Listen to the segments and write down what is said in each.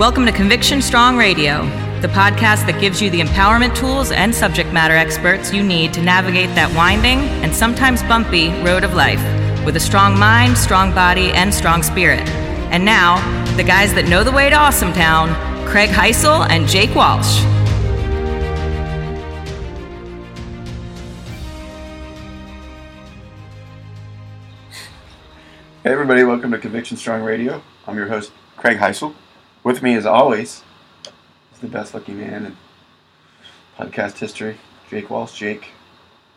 Welcome to Conviction Strong Radio, the podcast that gives you the empowerment tools and subject matter experts you need to navigate that winding and sometimes bumpy road of life with a strong mind, strong body, and strong spirit. And now, the guys that know the way to Awesome Town, Craig Heisel and Jake Walsh. Hey everybody, welcome to Conviction Strong Radio. I'm your host, Craig Heisel. With me, as always, is the best looking man in podcast history, Jake Walsh. Jake,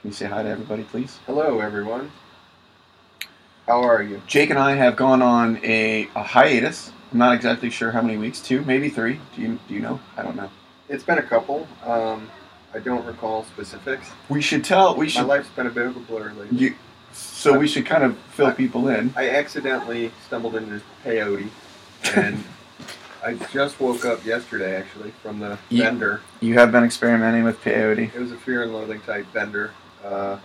can you say hi to everybody, please? Hello, everyone. How are you? Jake and I have gone on a, a hiatus. I'm not exactly sure how many weeks, two, maybe three. Do you do you know? I don't know. It's been a couple. Um, I don't recall specifics. We should tell. We should. My life's been a bit of a blur lately. You, so we should kind of fill people in. I accidentally stumbled into peyote, and I just woke up yesterday, actually, from the You- vendor. You have been experimenting with peyote. It was a fear and loathing type vendor. Uh,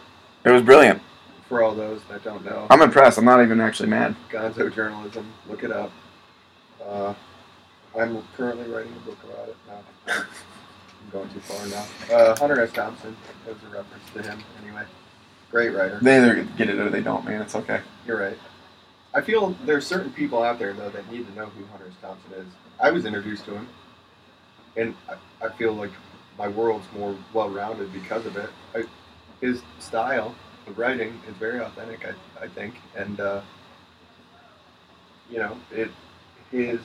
It was brilliant. for all those that don't know, I'm impressed. I'm not even actually mad. Gonzo journalism. Look it up. Uh, I'm currently writing a book about it. I'm going too far now. Uh, Hunter S. Thompson. That was a reference to him, anyway. Great writer. They either get it or they don't, man. It's okay. You're right. I feel there's certain people out there though that need to know who Hunter. Thompson is. I was introduced to him, and I, I feel like my world's more well-rounded because of it. I, his style of writing is very authentic, I, I think, and uh, you know, it his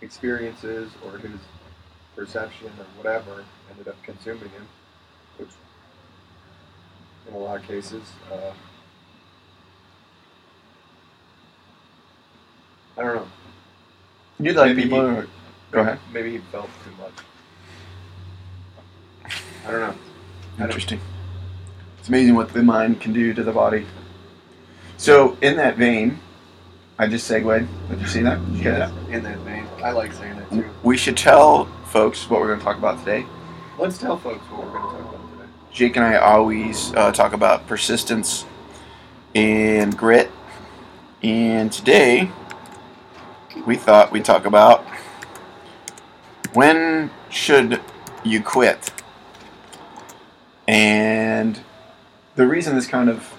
experiences or his perception or whatever ended up consuming him, which in a lot of cases. Uh, I don't know. You'd like Maybe people. he- who- Go ahead. Maybe he felt too much. I don't know. I don't- Interesting. It's amazing what the mind can do to the body. So, in that vein, I just segued. Did you see that? Did you get that? In that vein, I like saying it too. We should tell folks what we're going to talk about today. Let's tell folks what we're going to talk about today. Jake and I always uh, talk about persistence and grit. And today, we thought we'd talk about when should you quit? And the reason this kind of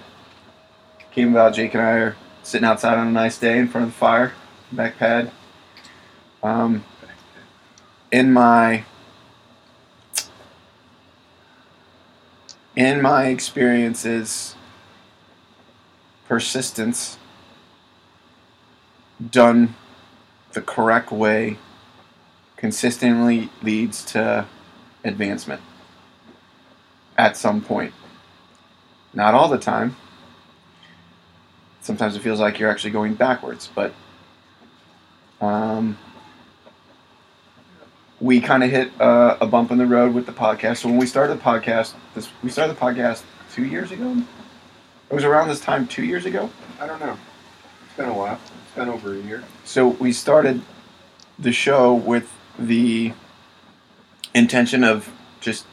came about, Jake and I are sitting outside on a nice day in front of the fire, back pad. Um, in my in my experiences, persistence done the correct way consistently leads to advancement at some point. Not all the time. Sometimes it feels like you're actually going backwards, but um, we kind of hit uh, a bump in the road with the podcast. So when we started the podcast, this we started the podcast two years ago. It was around this time two years ago. I don't know. It's been a while. Been over a year. So we started the show with the intention of just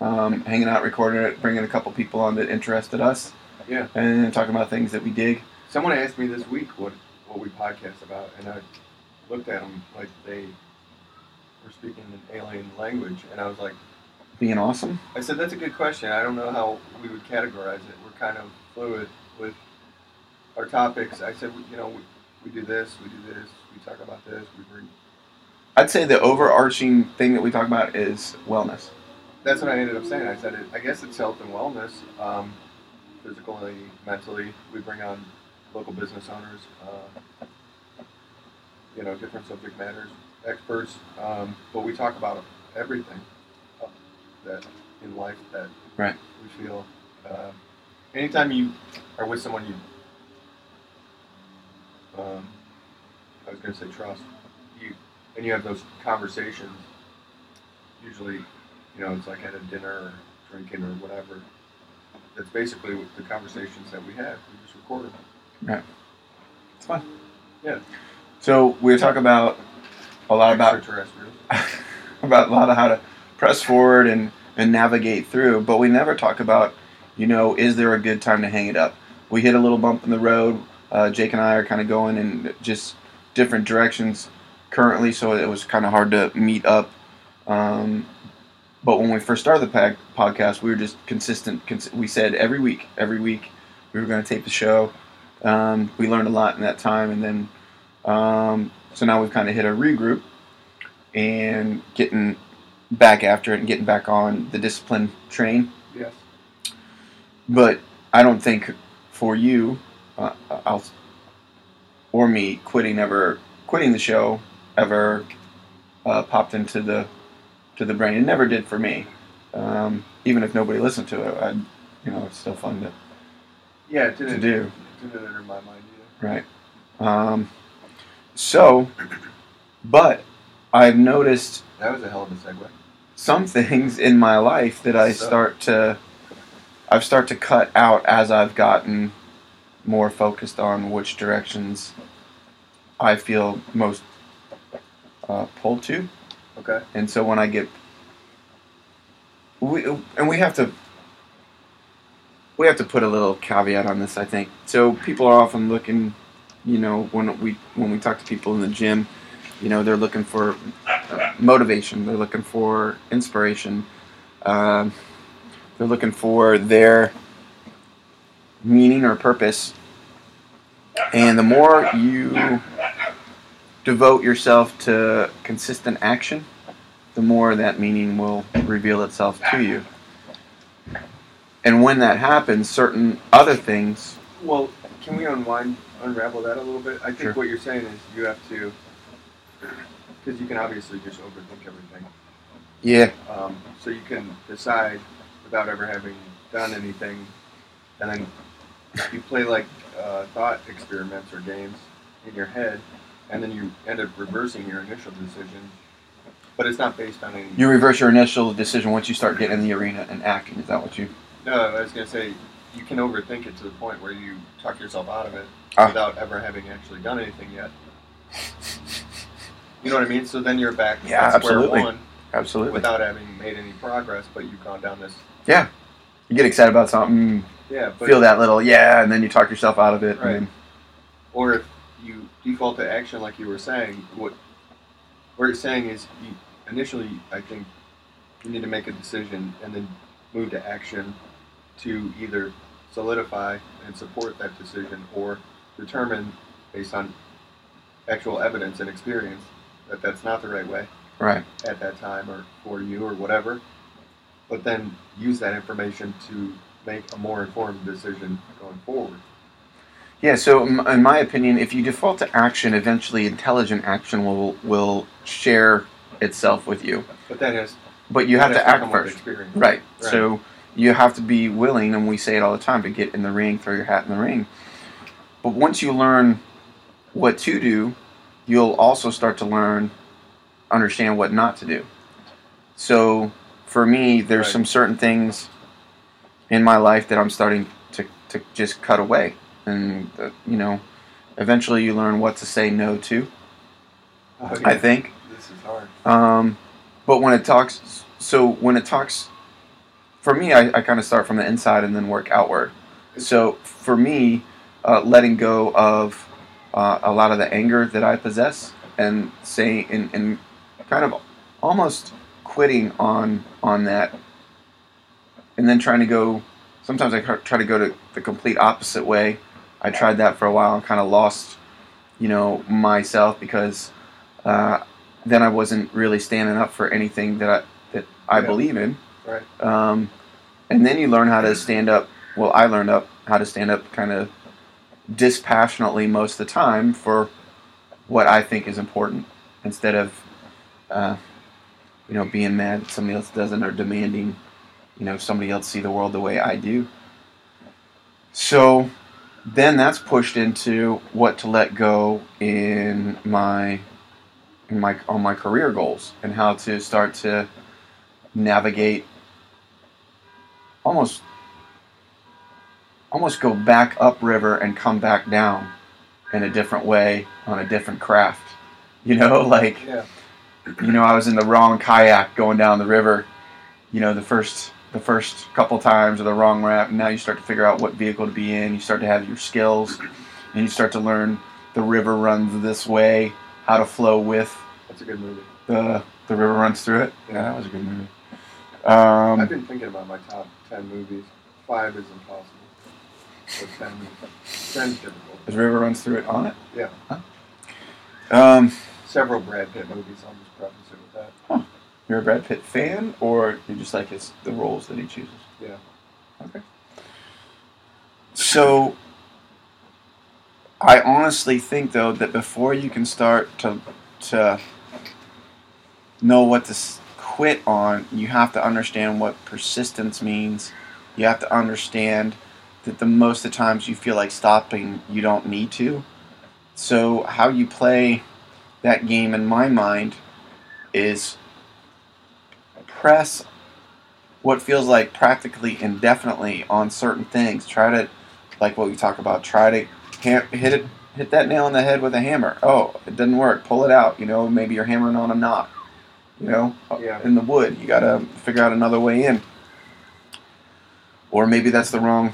um, hanging out, recording it, bringing a couple people on that interested us, Yeah. and talking about things that we dig. Someone asked me this week what what we podcast about, and I looked at them like they were speaking an alien language, and I was like, Being awesome. I said that's a good question. I don't know how we would categorize it. We're kind of fluid with our topics. I said, you know, we, do this, we do this, we talk about this, we bring. I'd say the overarching thing that we talk about is wellness. That's what I ended up saying. I said, it, I guess it's health and wellness, um, physically, mentally. We bring on local business owners, uh, you know, different subject matters, experts, um, but we talk about everything that in life that Right. we feel. Uh, anytime you are with someone you, um, I was going to say trust, you, and you have those conversations. Usually, you know, it's like at a dinner or drinking or whatever. That's basically what the conversations that we have. We just record them. It's fun. Yeah. So we talk about a lot about about a lot of how to press forward and, and navigate through, but we never talk about, you know, is there a good time to hang it up? We hit a little bump in the road. Uh, Jake and I are kind of going in just different directions. currently, so it was kind of hard to meet up. Um, but when we first started the pag- podcast, we were just consistent. Cons- we said every week, every week, we were going to tape the show. Um, we learned a lot in that time, and then um, so now we've kind of hit a regroup and getting back after it and getting back on the discipline train. Yes. But I don't think for you, uh, I'll or me quitting ever quitting the show ever uh, popped into the to the brain. It never did for me. Um, even if nobody listened to it, I, you know, it's still fun to, Yeah, it to didn't, do. didn't enter my mind either. Right. Um, so, but I've noticed That was a hell of a segue. some things in my life that I So- start to I've start to cut out as I've gotten more focused on which directions I feel most uh, pulled to, Okay. and so when I get we and we have to we have to put a little caveat on this. I think so. People are often looking, you know, when we when we talk to people in the gym, you know, they're looking for uh, motivation. They're looking for inspiration. Um, they're looking for their meaning or purpose. And the more you devote yourself to consistent action, the more that meaning will reveal itself to you. And when that happens, certain other things. Well, can we unwind, unravel that a little bit? I think Sure. what you're saying is you have to, because you can obviously just overthink everything. Yeah, Um, so you can decide without ever having done anything, and then you play like uh, thought experiments or games in your head, and then you end up reversing your initial decision. But it's not based on any. you reverse your initial decision once you start getting in the arena and acting. Is that what you? No, I was gonna say you can overthink it to the point where you talk yourself out of it Ah. without ever having actually done anything yet. You know what I mean? So then you're back Yeah, absolutely. one Absolutely. without having made any progress, but you've gone down this. Yeah, you get excited about something, Yeah, but feel that little yeah, and then you talk yourself out of it. Right. And or if you default to action like you were saying, what what you're saying is you, initially I think you need to make a decision and then move to action to either solidify and support that decision or determine based on actual evidence and experience that that's not the right way right. at that time or for you or whatever but then use that information to make a more informed decision going forward Yeah. So, m- in my opinion, if you default to action, eventually intelligent action will will share itself with you. but that has But you have to act first. Right. Right. So you have to be willing, and we say it all the time, to get in the ring, throw your hat in the ring. But once you learn what to do, you'll also start to learn, understand what not to do. So for me, there's Right. some certain things in my life that I'm starting to, to just cut away. And, uh, you know, eventually you learn what to say no to, Oh, I think. this is hard. Um, but when it talks, so when it talks, for me, I, I kind of start from the inside and then work outward. So for me, uh, letting go of uh, a lot of the anger that I possess and saying and, and kind of almost quitting on on that, and then trying to go. Sometimes I try to go to the complete opposite way. I tried that for a while and kind of lost, you know, myself because uh, then I wasn't really standing up for anything that I that I Yeah. believe in. Right. Um, and then you learn how to stand up. Well, I learned up how to stand up kind of dispassionately most of the time for what I think is important instead of, uh, you know, being mad that somebody else doesn't or demanding, you know, somebody else see the world the way I do. So then that's pushed into what to let go in my in my on my career goals and how to start to navigate almost almost go back upriver and come back down in a different way on a different craft. You know, like Yeah. you know, I was in the wrong kayak going down the river, you know, the first the first couple times or the wrong wrap, and now you start to figure out what vehicle to be in. You start to have your skills, and you start to learn the river runs this way, how to flow with That's a good movie. the the river runs through it. Yeah, that was a good movie. Um, I've been thinking about my top ten movies. Five is impossible. So ten, ten's difficult. is river runs through it on it? Yeah. Um, Several Brad Pitt movies. I'll just preface it with that. You're a Brad Pitt fan, or you just like his the roles that he chooses? Yeah. Okay. So, I honestly think though that before you can start to to know what to quit on, you have to understand what persistence means. You have to understand that the most of the times you feel like stopping, you don't need to. So, how you play that game in my mind is press what feels like practically indefinitely on certain things. Try to, like what we talk about, try to ha- hit it, hit that nail on the head with a hammer. Oh, it didn't work. Pull it out. You know, maybe you're hammering on a knot. You know, Yeah. in the wood. You gotta figure out another way in. Or maybe that's the wrong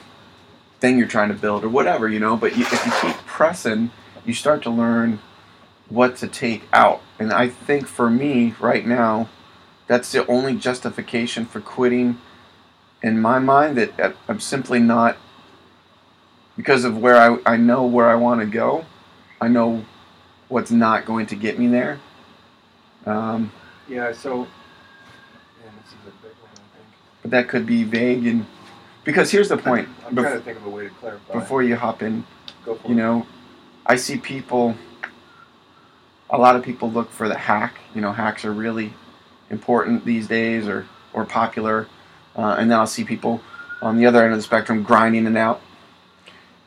thing you're trying to build, or whatever. You know, but you, if you keep pressing, you start to learn what to take out. And I think for me right now, that's the only justification for quitting in my mind that I'm simply not because of where I, I know where I want to go. I know what's not going to get me there. Um, Yeah. So. Man, this is a big one. I think. but that could be vague and because here's the point I'm bef- trying to think of a way to clarify. before you hop in Go for you it. know i see people a lot of people look for the hack you know hacks are really important these days or or popular uh, and then i'll see people on the other end of the spectrum grinding it out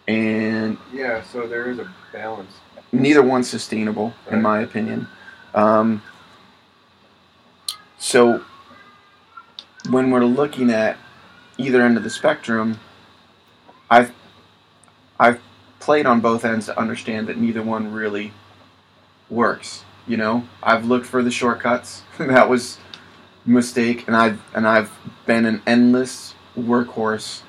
and Yeah. So there is a balance. neither one's sustainable in my opinion um, so when we're looking at either end of the spectrum i've i've played on both ends to understand that neither one really works you know i've looked for the shortcuts that was a mistake and i've and i've been an endless workhorse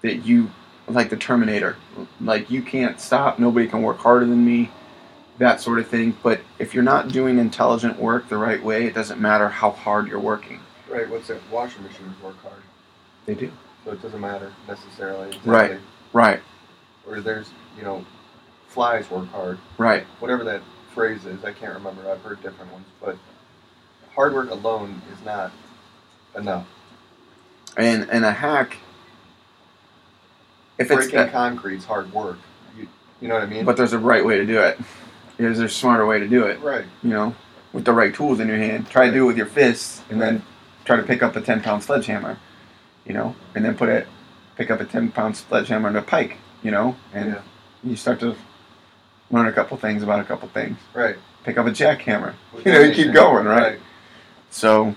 that you like the terminator like you can't stop nobody can work harder than me that sort of thing but if you're not doing intelligent work the right way it doesn't matter how hard you're working Right. What's it? Washing machines work hard, they do so it doesn't matter necessarily. Exactly. Right. right Or there's, you know, flies work hard. right Whatever that phrase is, I can't remember. I've heard different ones, but hard work alone is not enough. and and a hack if it's Breaking concrete's hard work. You, you know what I mean? but there's a right way to do it there's a smarter way to do it right. you know with the right tools in your hand try to do it with your fists and then try to pick up a 10 pound sledgehammer you know and then put it pick up a 10 pound sledgehammer and a pike you know and yeah. you start to learn a couple things about a couple things Right. pick up a jackhammer You know, you keep going, right? So,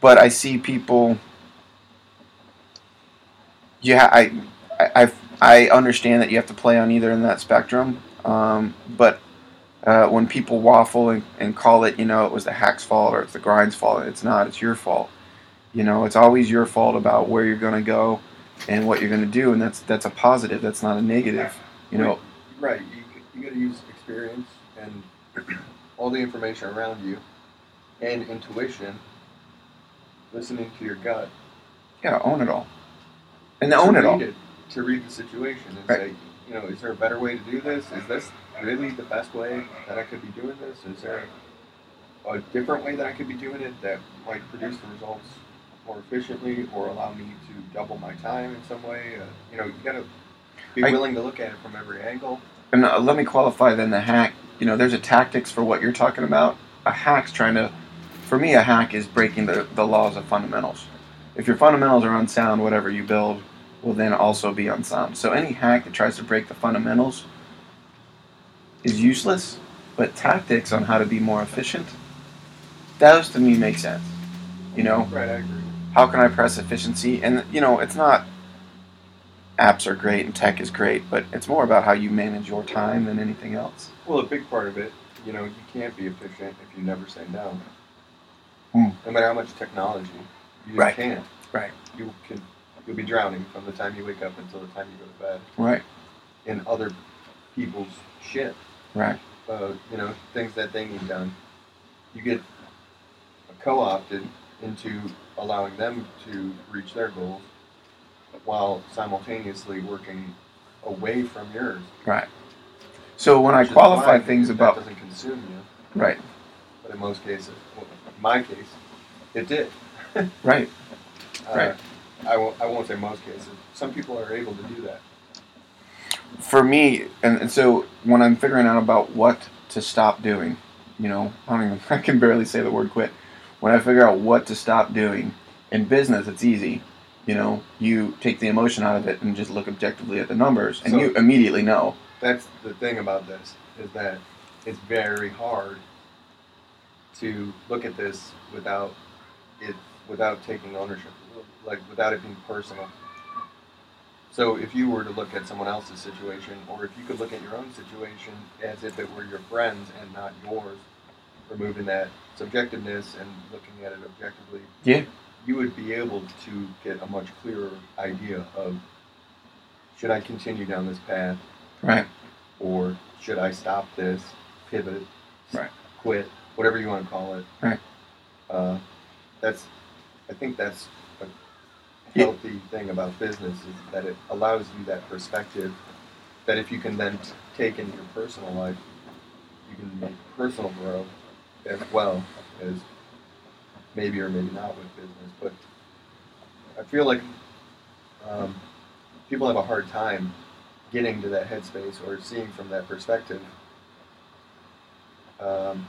but I see people. Yeah, I, I, I, I understand that you have to play on either in that spectrum. Um, but uh, when people waffle and, and call it, you know, it was the hack's fault or it's the grind's fault, it's not. It's your fault. You know, it's always your fault about where you're going to go and what you're going to do, and that's that's a positive. That's not a negative. You know, Right. You, you got to use experience and all the information around you and intuition, listening to your gut. yeah, own it all, and own it all. It, to read the situation and Right. say, you know, is there a better way to do this? Is this really the best way that I could be doing this? Is there a different way that I could be doing it that might produce the results more efficiently or allow me to double my time in some way? Uh, you know, you got to be I- willing to look at it from every angle. And uh, let me qualify then the hack. You know, there's a tactics for what you're talking about. A hack's trying to, for me, a hack is breaking the, the laws of fundamentals. If your fundamentals are unsound, whatever you build will then also be unsound. So any hack that tries to break the fundamentals is useless, but tactics on how to be more efficient, those to me make sense. You know, Right, I agree. how can I press efficiency? And you know, it's not apps are great and tech is great, but it's more about how you manage your time than anything else. Well, a big part of it, you know, you can't be efficient if you never say no. Hmm. No matter how much technology, you just Right. can't. Right. You can, you'll be drowning from the time you wake up until the time you go to bed Right. in other people's shit. Right. uh, you know, things that they need done. You get co-opted into allowing them to reach their goals while simultaneously working away from yours. Right. So when I which is qualify things because about doesn't consume you, right, but in most cases, well, in my case, it did. right, Uh, Right. I won't, I won't say most cases. Some people are able to do that. for me, and, and so when I'm figuring out about what to stop doing, you know, I don't even, I can barely say the word quit. When I figure out what to stop doing in business, it's easy. You know, you take the emotion out of it and just look objectively at the numbers, and So- you immediately know. That's the thing about this is that it's very hard to look at this without it without taking ownership, like without it being personal. So if you were to look at someone else's situation, or if you could look at your own situation as if it were your friend's and not yours, removing that subjectiveness and looking at it objectively, Yeah. You would be able to get a much clearer idea of should I continue down this path Right. or should I stop this, pivot, Right. quit, whatever you want to call it. Right. Uh, that's, I think that's a Yeah. healthy thing about business is that it allows you that perspective that if you can then t- take into your personal life, you can make personal growth as well as maybe or maybe not with business. But I feel like um, people have a hard time getting to that headspace or seeing from that perspective. Um,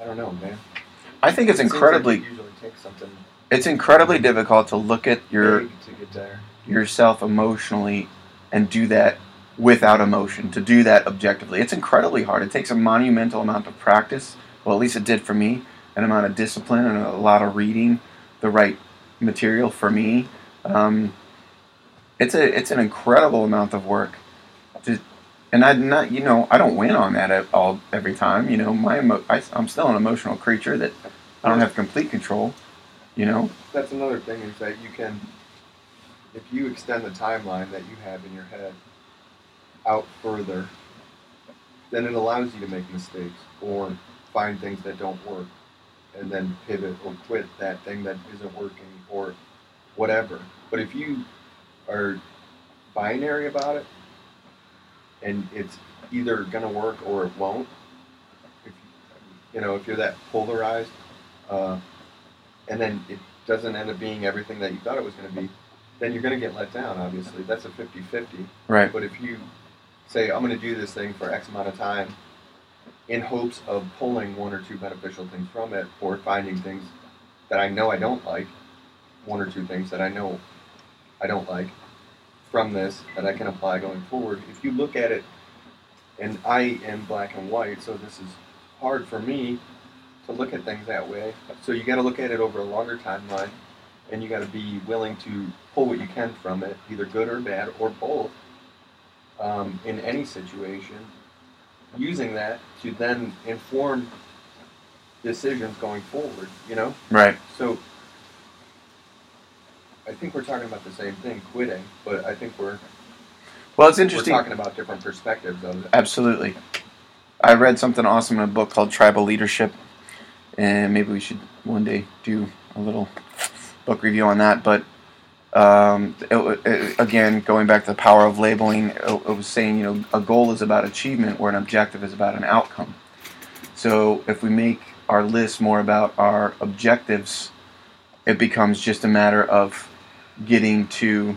I don't know, man. I think it's It seems like incredibly it usually takes something it's incredibly difficult to look at your to get there. yourself emotionally and do that without emotion, to do that objectively. It's incredibly hard. It takes a monumental amount of practice. Well, at least it did for me. An amount of discipline and a lot of reading the right material for me. Um, it's a it's an incredible amount of work. To, and I not you know I don't win on that at all every time. You know my emo- I, I'm still an emotional creature that I don't have complete control. You know That's another thing is that you can, if you extend the timeline that you have in your head out further, then it allows you to make mistakes or find things that don't work and then pivot or quit that thing that isn't working or whatever. But if you are binary about it and it's either going to work or it won't, if, you know, if you're that polarized, uh, and then it doesn't end up being everything that you thought it was going to be, then you're going to get let down, obviously. That's a 50 50. right But if you say, I'm going to do this thing for X amount of time in hopes of pulling one or two beneficial things from it or finding things that I know I don't like, one or two things that I know I don't like from this that I can apply going forward, if you look at it, and I am black and white, so this is hard for me to look at things that way. So you got to look at it over a longer timeline, and you got to be willing to pull what you can from it, either good or bad or both, um, in any situation. Using that to then inform decisions going forward. You know, right so. I think we're talking about the same thing, quitting, but I think we're well it's interesting. we're talking about different perspectives of it. Absolutely. I read something awesome in a book called Tribal Leadership, and maybe we should one day do a little book review on that. But um, it, it, again, going back to the power of labeling, it, it was saying, you know, a goal is about achievement, where an objective is about an outcome. So if we make our list more about our objectives, it becomes just a matter of getting to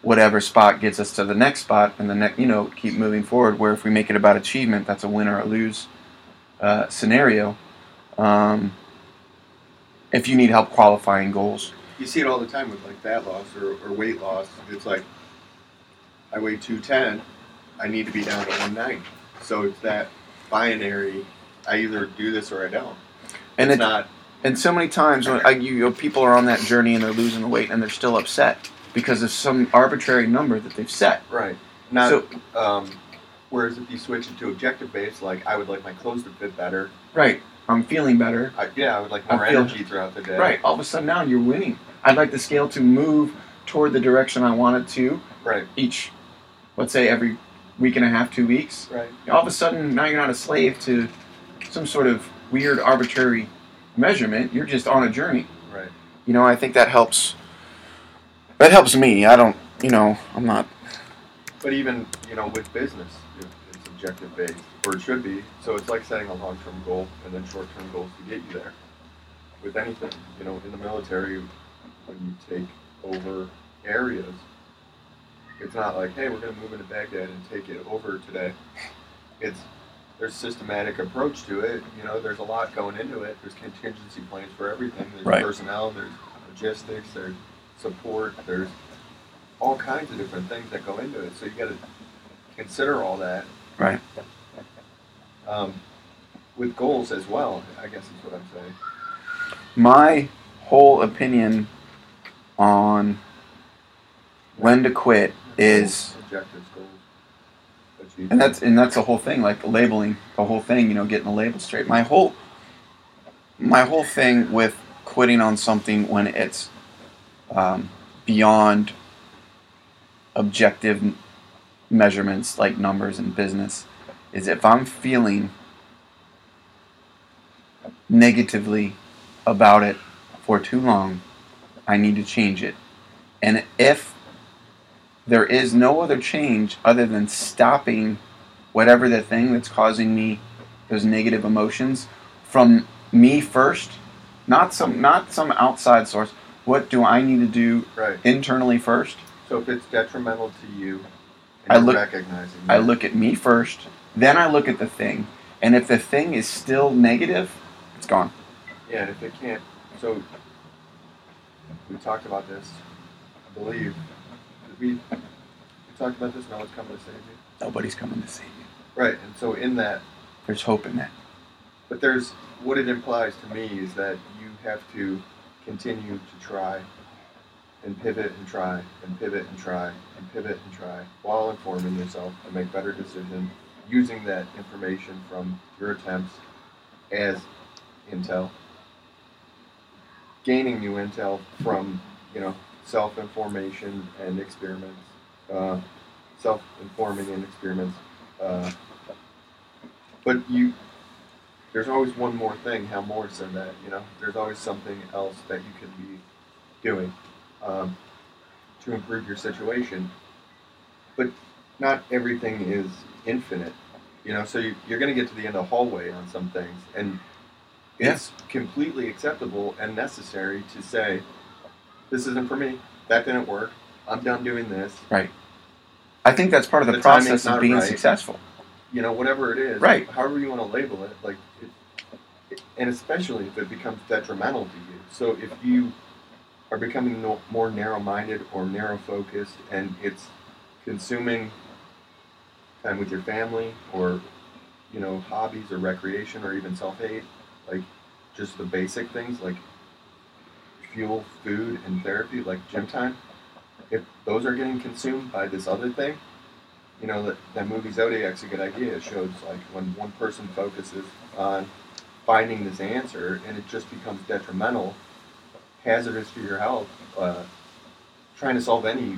whatever spot gets us to the next spot and the next you know keep moving forward where if we make it about achievement that's a win or a lose uh, scenario um, if you need help qualifying goals You see it all the time with like fat loss or, or weight loss. It's like I weigh two ten, I need to be down to one ninety. So it's that binary. I either do this or I don't. and it's it, not and so many times when I, you, you know, people are on that journey and they're losing the weight and they're still upset because of some arbitrary number that they've set right. Not. so um, whereas if you switch it to objective based, like I would like my clothes to fit better. right i'm feeling better I, yeah, I would like I more feel- energy throughout the day. right all of a sudden now you're winning i'd like the scale to move toward the direction i want it to Right. each let's say every week and a half, two weeks, Right. all of a sudden now you're not a slave to some sort of weird arbitrary measurement. You're just on a journey. Right. You know, I think that helps. That helps me. I don't. You know, I'm not. But even you know with business, objective based, or it should be. So it's like setting a long term goal and then short term goals to get you there. With anything, you know, in the military, when you take over areas, it's not like, hey, we're going to move into Baghdad and take it over today. It's there's systematic approach to it. You know, there's a lot going into it. There's contingency plans for everything. There's Right. personnel. There's logistics. There's support. There's all kinds of different things that go into it. So you got to consider all that. Right. Um, with goals as well, I guess is what I'm saying. My whole opinion on when to quit is objectives, goals, and that's and that's the whole thing like labeling the whole thing you know getting the label straight my whole my whole thing with quitting on something when it's um, beyond objective measurements like numbers in business is if i'm feeling negatively about it for too long i need to change it and if there is no other change other than stopping whatever the thing that's causing me those negative emotions from me first not some not some outside source what do i need to do right. internally first So if it's detrimental to you, and I look- i look at me first then i look at the thing and if the thing is still negative it's gone Yeah, and if it can't, so we talked about this. I believe we, we talked about this. No one's coming to save you. nobody's coming to save you Right, and so in that, there's hope in that but there's what it implies to me is that you have to continue to try and pivot and try and pivot and try and pivot and try while informing yourself and make better decisions using that information from your attempts as intel gaining new intel from you know self-information and experiments uh, self-informing and experiments uh, but you there's always one more thing. Hal Moore said that, you know, there's always something else that you could be doing um, to improve your situation. But not everything is infinite, you know. So you, you're going to get to the end of the hallway on some things, and it's completely acceptable and necessary to say, "This isn't for me. That didn't work. I'm done doing this." Right. I think that's part of the, The process of being right. successful you know, whatever it is, Right. However you want to label it, like, it, and especially if it becomes detrimental to you. So if you are becoming no, more narrow-minded or narrow-focused, and it's consuming time with your family, or you know, hobbies or recreation, or even self-hate, like just the basic things like fuel, food, and therapy, like gym time. If those are getting consumed by this other thing, you know that that movie Zodiac's a good idea. It shows like when one person focuses on finding this answer and it just becomes detrimental, hazardous to your health. Uh, trying to solve any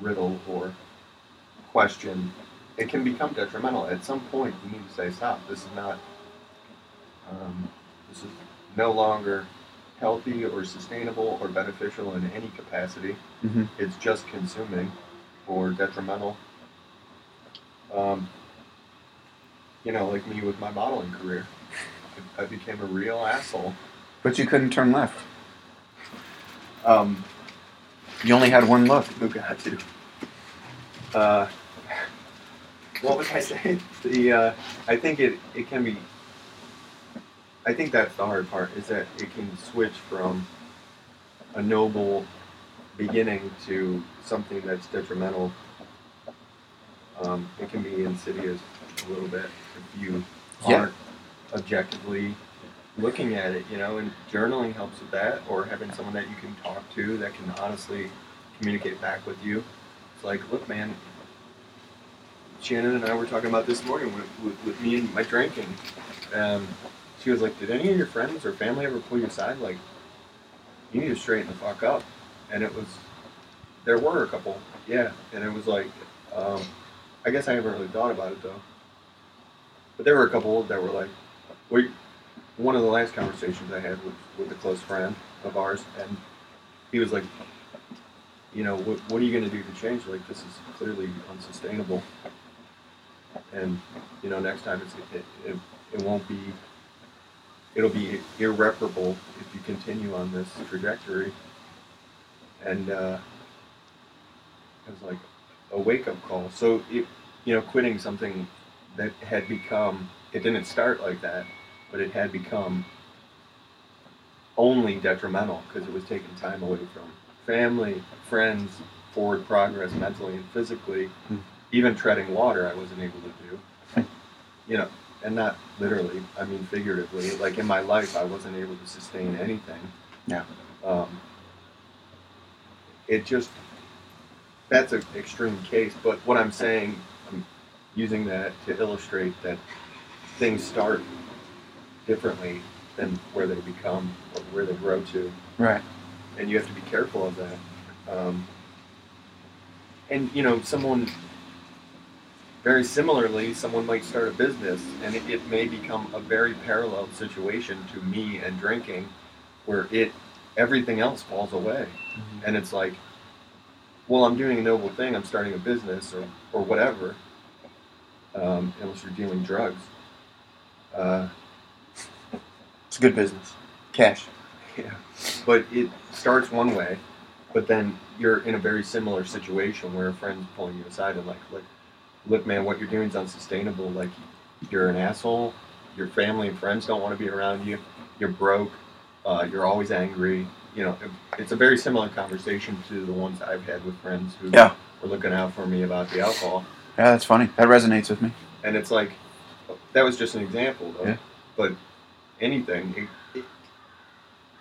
riddle or question, it can become detrimental. At some point, you need to say, "Stop! This is not. Um, this is no longer healthy or sustainable or beneficial in any capacity. mm-hmm. It's just consuming or detrimental." Um, you know, like me with my modeling career, I, I became a real asshole. but you couldn't turn left Um, you only had one look who got to? Uh, what was I saying? The uh, I think it, it can be. I think that's the hard part is that it can switch from a noble beginning to something that's detrimental. Um, it can be insidious a little bit if you Yeah. aren't objectively looking at it, you know, and journaling helps with that, or having someone that you can talk to that can honestly communicate back with you. It's like, look, man, Shannon and I were talking about this morning with, with, with me and my drinking. Um, she was like, did any of your friends or family ever pull you aside? Like, you need to straighten the fuck up. And it was, there were a couple, yeah. And it was like, um, I guess I haven't really thought about it though. But there were a couple that were like, we, one of the last conversations I had with, with a close friend of ours, and he was like, you know, what, what are you going to do to change? Like, this is clearly unsustainable. And, you know, next time it's, it, it, it won't be, it'll be irreparable if you continue on this trajectory. And uh, it was like a wake up call. So, it, you know, quitting something that had become, it didn't start like that, but it had become only detrimental because it was taking time away from family, friends, forward progress mentally and physically. Hmm. Even treading water, I wasn't able to do. You know, and not literally, I mean figuratively. Like in my life, I wasn't able to sustain anything. Yeah. Um, it just, that's an extreme case. But what I'm saying, I'm using that to illustrate that things start differently than where they become or where they grow to Right. and you have to be careful of that. Um, and you know, someone very similarly, someone might start a business, and it, it may become a very parallel situation to me and drinking, where it everything else falls away, and it's like, well, I'm doing a noble thing. I'm starting a business or or whatever. Um, unless you're dealing drugs. Uh, It's a good business. Cash. Yeah, but it starts one way, but then you're in a very similar situation where a friend's pulling you aside and like, like, look, man, what you're doing is unsustainable. Like, you're an asshole. Your family and friends don't want to be around you. You're broke. Uh, you're always angry. You know, it's a very similar conversation to the ones I've had with friends who Yeah. were looking out for me about the alcohol. Yeah, that's funny. That resonates with me. And it's like, that was just an example, though. Yeah. But anything, it, it,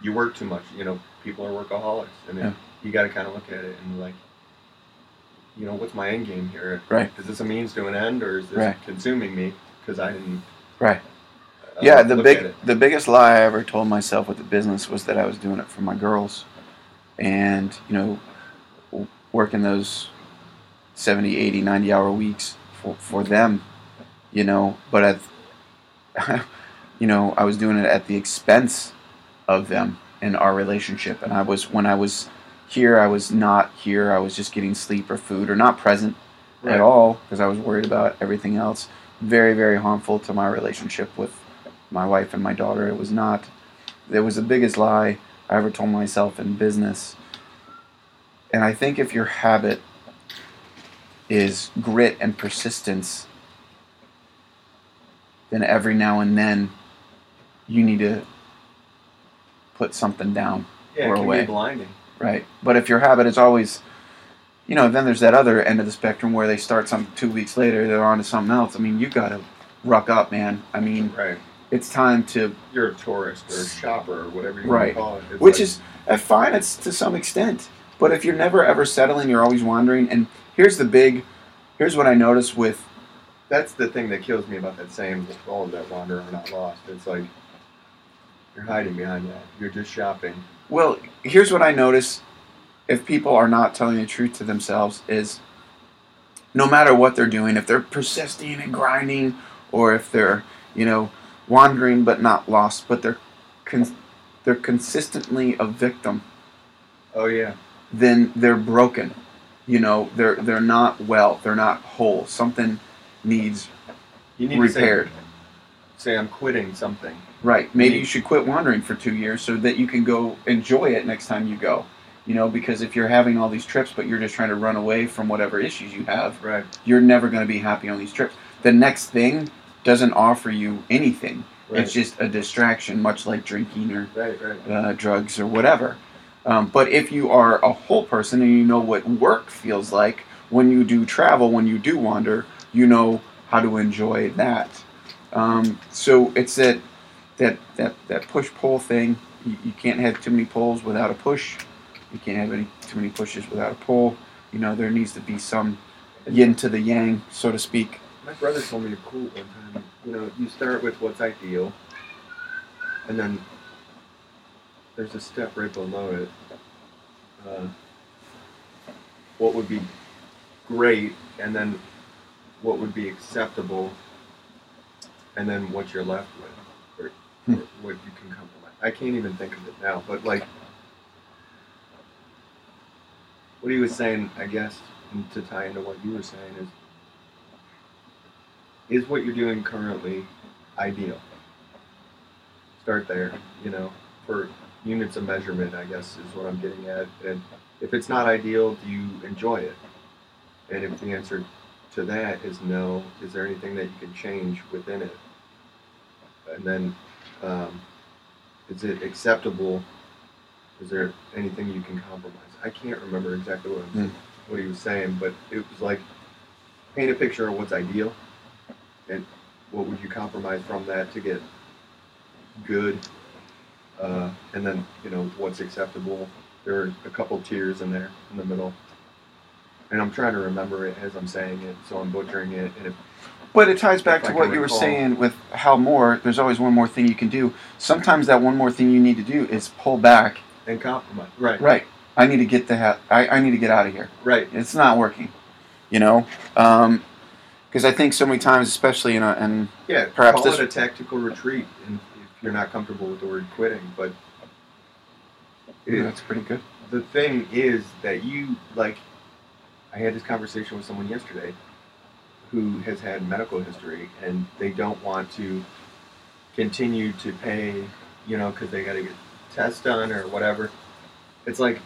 you work too much. You know, people are workaholics, and Yeah. it, you got to kind of look at it and like, you know, what's my end game here? Right. Is this a means to an end, or is this Right. consuming me because I didn't? Right. uh, yeah, the big the biggest lie I ever told myself with the business was that I was doing it for my girls, and you know, working those 70, 80, 90 hour weeks for for them, you know, but at you know, I was doing it at the expense of them and our relationship, and I was when I was here, I was not here. I was just getting sleep or food or not present Right. at all because I was worried about everything else. Very, very harmful to my relationship with my wife and my daughter. It was not. It was the biggest lie I ever told myself in business. And I think if your habit is grit and persistence, then every now and then you need to put something down yeah, or it can away. be blinding. Right. But if your habit is always, you know, then there's that other end of the spectrum where they start something two weeks later, they're on to something else. I mean, you got to ruck up, man. I mean, Right. it's time to, You're a tourist or a shopper or whatever you Right. want to call it. It's which like- is uh, fine. It's to some extent. But if you're never ever settling, you're always wandering. And here's the big, here's what I notice with, that's the thing that kills me about that saying, all of that wander are not lost. It's like you're hiding behind that. You're just shopping. well, here's what I notice if people are not telling the truth to themselves is no matter what they're doing, if they're persisting and grinding, or if they're, you know, wandering but not lost, but they're con- they're consistently a victim, Oh yeah. then they're broken. You know, they're they're not well, they're not whole. Something needs You need repaired. to say, say I'm quitting something. Right. Maybe Mhm. you should quit wandering for two years so that you can go enjoy it next time you go. You know, because if you're having all these trips but you're just trying to run away from whatever issues you have, Right. you're never going to be happy on these trips. The next thing doesn't offer you anything. Right. It's just a distraction, much like drinking or right. Right. uh, drugs or whatever. Um, but if you are a whole person and you know what work feels like when you do travel, when you do wander, you know how to enjoy that. Um, so it's that that that that push pull thing. You, you can't have too many pulls without a push. You can't have any too many pushes without a pull. You know there needs to be some yin to the yang, so to speak. My brother told me a quote one time. You know, you start with what's ideal, and then there's a step right below it. Uh, what would be great, and then what would be acceptable, and then what you're left with, or, Hmm. or what you can come compromise. I can't even think of it now, but like what he was saying, I guess, and to tie into what you were saying is, is what you're doing currently ideal? Start there, you know, for units of measurement, I guess is what I'm getting at. And if it's not ideal, do you enjoy it? And if the answer to that is no, is there anything that you can change within it? And then, um, is it acceptable? Is there anything you can compromise? I can't remember exactly what, Mm. what he was saying, but it was like paint a picture of what's ideal, and what would you compromise from that to get good, uh, and then you know what's acceptable. There are a couple tiers in there in the middle, and I'm trying to remember it as I'm saying it, so I'm butchering it. And if But it ties back to what you were saying with Hal Moore. There's always one more thing you can do. Sometimes that one more thing you need to do is pull back. and compromise, right, Right. I need to get the ha- I, I need to get out of here. right, It's not working. You know. Um, Because I think so many times, especially in a, and yeah. Perhaps call this- it a tactical retreat, and if you're not comfortable with the word quitting, but it, that's pretty good. the thing is that you like i had this conversation with someone yesterday who has had medical history and they don't want to continue to pay you know because they got to get tests done or whatever it's like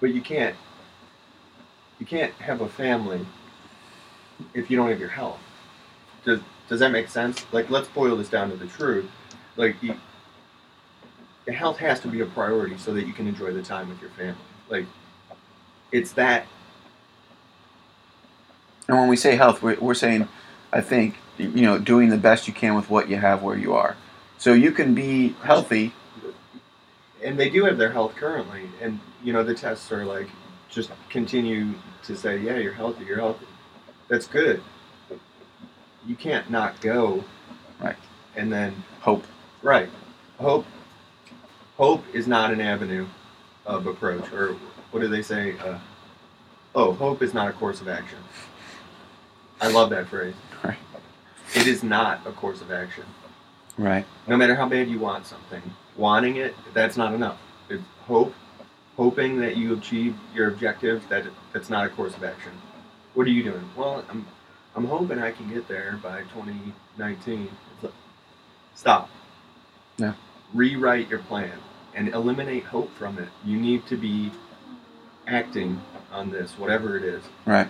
but you can't you can't have a family if you don't have your health does does that make sense like let's boil this down to the truth like you, your health has to be a priority so that you can enjoy the time with your family. Like, it's that. And when we say health, we're, we're saying, I think, you know, doing the best you can with what you have where you are. So you can be healthy. And they do have their health currently, and you know the tests are like just continue to say, yeah, you're healthy, you're healthy. That's good. You can't not go. Right. And then Hope. right, hope. Hope is not an avenue of approach, or what do they say? Uh, oh, hope is not a course of action. I love that phrase. Right. It is not a course of action. Right. No matter how bad you want something, wanting it, that's not enough. It's hope, hoping that you achieve your objectives, that that's not a course of action. What are you doing? Well, I'm I'm hoping I can get there by 2019. Like, Stop. Yeah. Rewrite your plan and eliminate hope from it. You need to be acting on this, whatever it is. Right.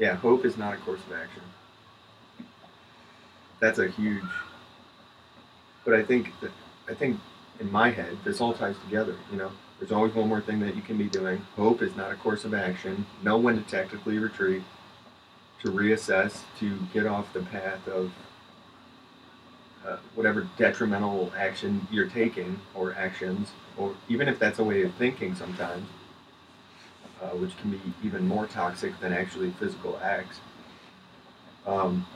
Yeah, hope is not a course of action. That's a huge. But I think that I think in my head this all ties together. You know, there's always one more thing that you can be doing. Hope is not a course of action. Know when to tactically retreat, to reassess, to get off the path of uh, whatever detrimental action you're taking or actions, or even if that's a way of thinking sometimes uh, which can be even more toxic than actually physical acts. Um,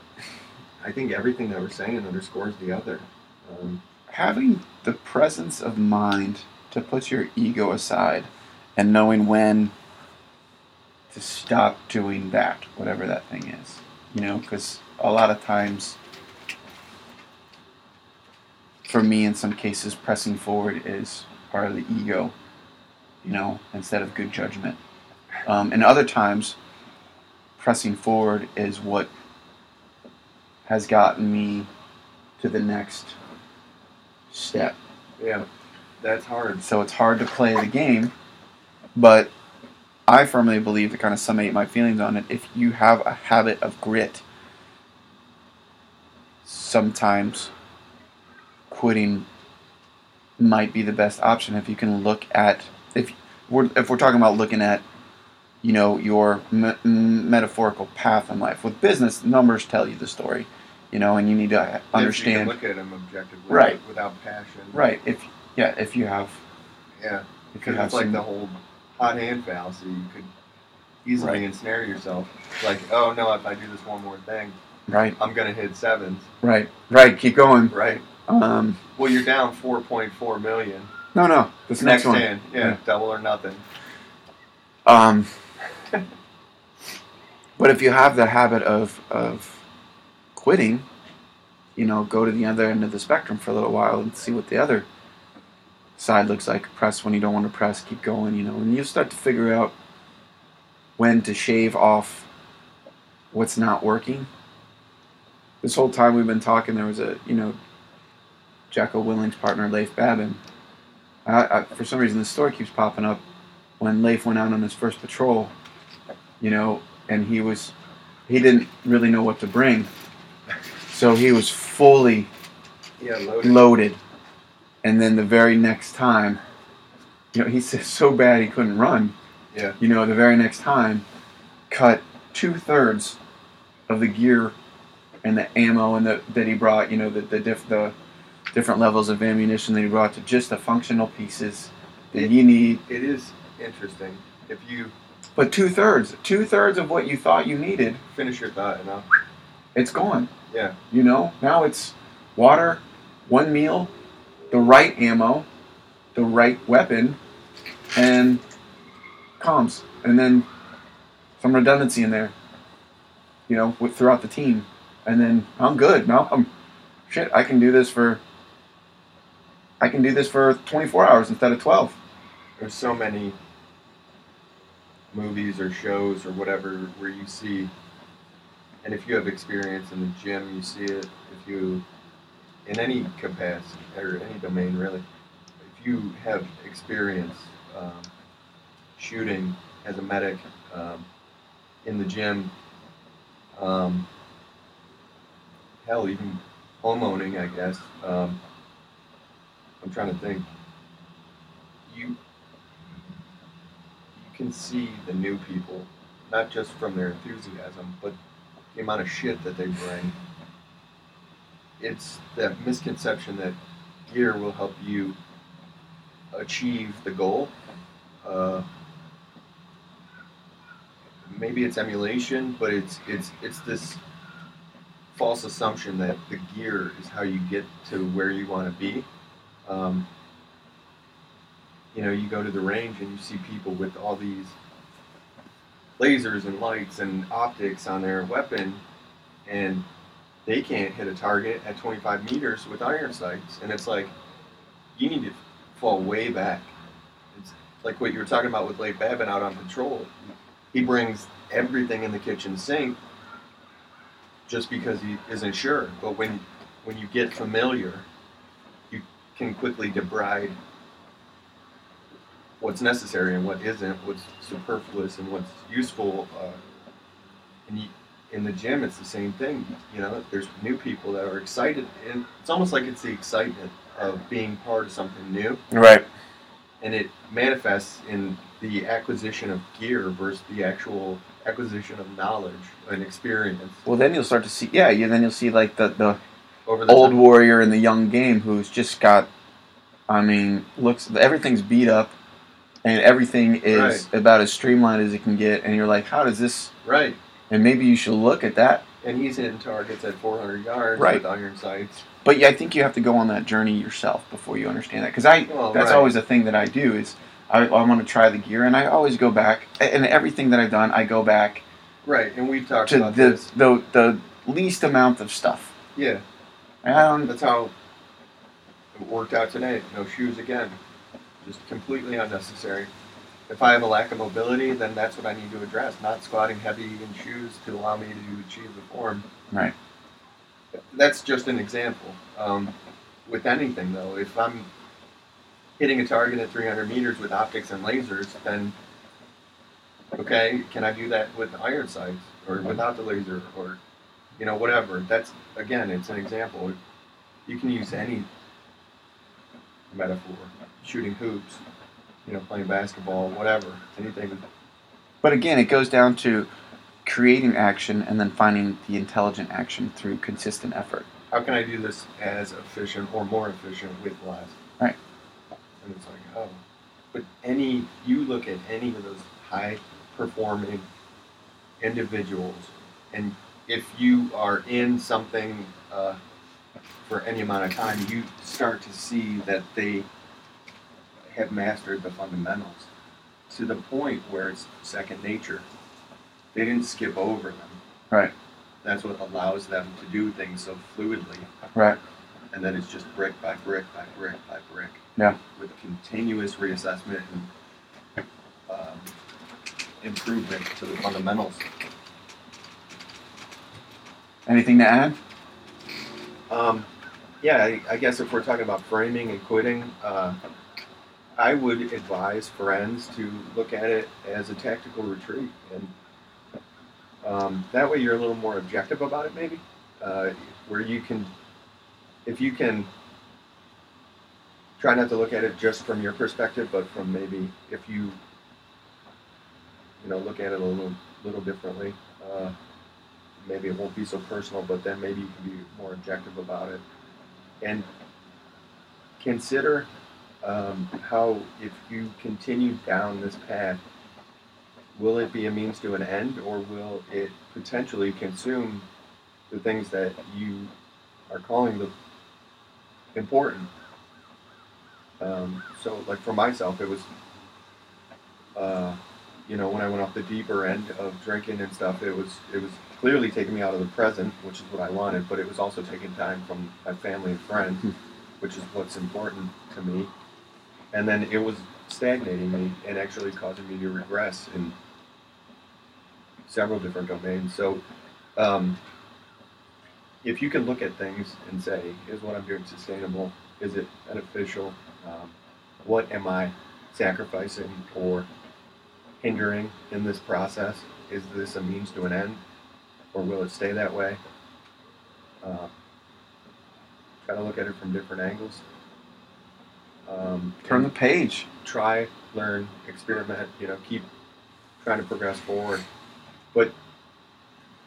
I think everything that we're saying underscores the other. Um, Having the presence of mind to put your ego aside and knowing when to stop doing that, whatever that thing is. You know, because a lot of times, for me, in some cases, pressing forward is part of the ego, you know, instead of good judgment. Um, and other times, pressing forward is what has gotten me to the next step. yeah, that's hard. So it's hard to play the game, but I firmly believe to kind of summate my feelings on it, if you have a habit of grit, sometimes quitting might be the best option if you can look at if we're if we're talking about looking at you know your me- metaphorical path in life with business numbers tell you the story you know and you need to If you understand can look at them objectively, Right. without passion. right if yeah if you have Yeah, if you because have it's like some- the whole hot hand fallacy. You could easily Right. ensnare yourself. Like, oh no, if I do this one more thing, right I'm gonna hit sevens. right right keep going Right. um Well, you're down 4.4 million. no no this next, Next one hand, yeah, Yeah. double or nothing. um But if you have the habit of of quitting, you know, go to the other end of the spectrum for a little while and see what the other side looks like. Press when you don't want to press, keep going, you know, and you'll start to figure out when to shave off what's not working. This whole time we've been talking, there was a, you know, Jocko Willink's partner, Leif Babin. I, I, for some reason, the story keeps popping up when Leif went out on his first patrol, you know, and he was, he didn't really know what to bring. So he was fully Yeah, loaded. loaded. And then the very next time, you know, he said so bad he couldn't run. Yeah. You know, the very next time, cut two thirds of the gear and the ammo and the that he brought. You know, the the diff, the different levels of ammunition that he brought to just the functional pieces that you need. It is interesting if you But two thirds, two thirds of what you thought you needed, finish your thought and I'll, it's gone. yeah, You know, now it's water, one meal, the right ammo, the right weapon, and comms, and then some redundancy in there. You know, with, throughout the team, and then I'm good. Now I'm shit. I can do this for. I can do this for 24 hours instead of 12. there's so many movies or shows or whatever where you see and if you have experience in the gym you see it if you in any capacity or any domain really if you have experience um, shooting as a medic um, in the gym um, hell even homeowning i guess um, i'm trying to think. You you can see the new people, not just from their enthusiasm, but the amount of shit that they bring. It's that misconception that gear will help you achieve the goal. Uh, maybe it's emulation, but it's it's it's this false assumption that the gear is how you get to where you want to be. Um, you know, you go to the range and you see people with all these lasers and lights and optics on their weapon, and they can't hit a target at 25 meters with iron sights. And it's like, you need to fall way back. It's like what you were talking about with Leif Babin out on patrol. He brings everything in the kitchen sink just because he isn't sure. But when when you get familiar, you can quickly debride what's necessary and what isn't, what's superfluous and what's useful. Uh, and you, in the gym, it's the same thing. You know, there's new people that are excited, and it's almost like it's the excitement of being part of something new, Right. and it manifests in the acquisition of gear versus the actual acquisition of knowledge and experience Well, then you'll start to see. Yeah. You then you'll see like the the over the old time. warrior in the young game who's just got I mean, looks everything's beat up and everything is Right. about as streamlined as it can get and you're like, how does this Right, and maybe you should look at that. and he's hitting targets at 400 yards Right. with iron sights. But yeah, I think you have to go on that journey yourself before you understand that. Because I Well, that's right. always a thing that I do is I, I want to try the gear and I always go back and everything that I've done I go back Right, and we've talked to about the, this. the the least amount of stuff. Yeah, And That's how it worked out today. No shoes again. Just completely unnecessary. If I have a lack of mobility, then that's what I need to address, not squatting heavy in shoes to allow me to achieve the form. right. That's just an example. Um, with anything, though, if I'm hitting a target at 300 meters with optics and lasers, then okay, can I do that with iron sights or without the laser or you know whatever? That's again, it's an example. You can use any metaphor, shooting hoops, you know, playing basketball, whatever, anything. But again, it goes down to creating action and then finding the intelligent action through consistent effort. How can I do this as efficient or more efficient with less? Right. And it's like, oh, but any you look at any of those high performing individuals, and if you are in something uh, for any amount of time, you start to see that they have mastered the fundamentals to the point where it's second nature. they didn't skip over them. Right. That's what allows them to do things so fluidly. Right. And then it's just brick by brick by brick by brick. Yeah. With continuous reassessment and um, improvement to the fundamentals. Anything to add? Um, yeah, I, I guess if we're talking about framing and quitting, uh, I would advise friends to look at it as a tactical retreat, and um, that way you're a little more objective about it, maybe, uh, where you can, if you can, try not to look at it just from your perspective, but from maybe if you, you know, look at it a little little differently. Uh, maybe it won't be so personal, but then maybe you can be more objective about it. And consider um, how, if you continue down this path, will it be a means to an end or will it potentially consume the things that you are calling the important? Um, so, like for myself, it was, uh, you know, when I went off the deeper end of drinking and stuff, it was it was clearly taking me out of the present, which is what I wanted, but it was also taking time from my family and friends, which is what's important to me. And then it was stagnating me and actually causing me to regress in several different domains. So, um, if you can look at things and say, is what I'm doing sustainable? Is it beneficial? Um, what am I sacrificing or hindering in this process? Is this a means to an end? Or will it stay that way? Uh, try to look at it from different angles. Um, Turn the page. try, learn, experiment, you know, keep trying to progress forward. But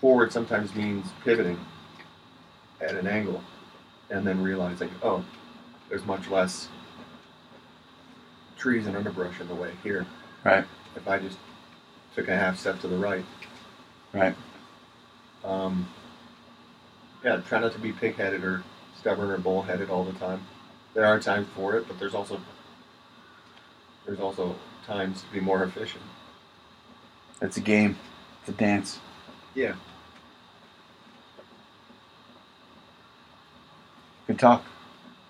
forward sometimes means pivoting at an angle and then realizing, oh, there's much less trees and underbrush in the way here. Right. If I just took a half step to the right. Right. Um, yeah, try not to be pig-headed or stubborn or bull-headed all the time. There are times for it, but there's also there's also times to be more efficient. It's a game. It's a dance. Yeah. Good talk.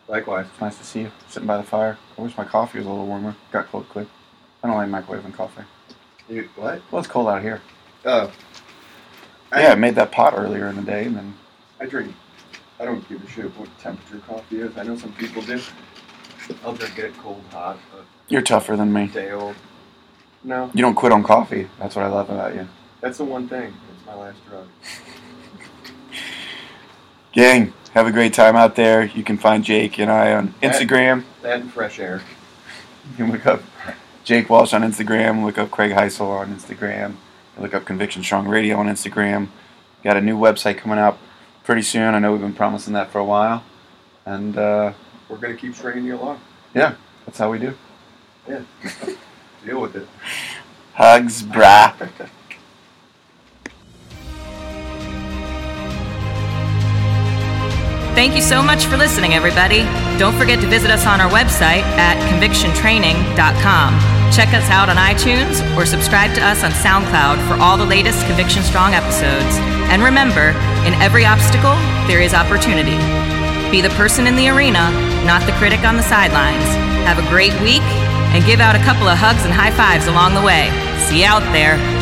Likewise. It's nice to see you. Sitting by the fire. I wish my coffee was a little warmer. Got cold quick. I don't like microwaving coffee. You what? Well, it's cold out here. Oh. I, Yeah, I made that pot earlier in the day, and then I drink. I don't give a shit what temperature coffee is. I know some people do. I'll drink it cold, hot, you're tougher than me. day old. No, You don't quit on coffee. That's what I love about you. that's the one thing. It's my last drug. Gang, have a great time out there. You can find Jake and I on Instagram. That and fresh air. You can look up Jake Walsh on Instagram. Look up Craig Heisel on Instagram. Look up Conviction Strong Radio on Instagram. Got a new website coming out pretty soon. I know we've been promising that for a while. And uh, We're gonna keep stringing you along. Yeah, that's how we do. Yeah. Deal with it. Hugs, brah. Thank you so much for listening, everybody. Don't forget to visit us on our website at convictiontraining.com. Check us out on iTunes or subscribe to us on SoundCloud for all the latest Conviction Strong episodes. And remember, in every obstacle, there is opportunity. Be the person in the arena, not the critic on the sidelines. Have a great week and give out a couple of hugs and high fives along the way. See you out there.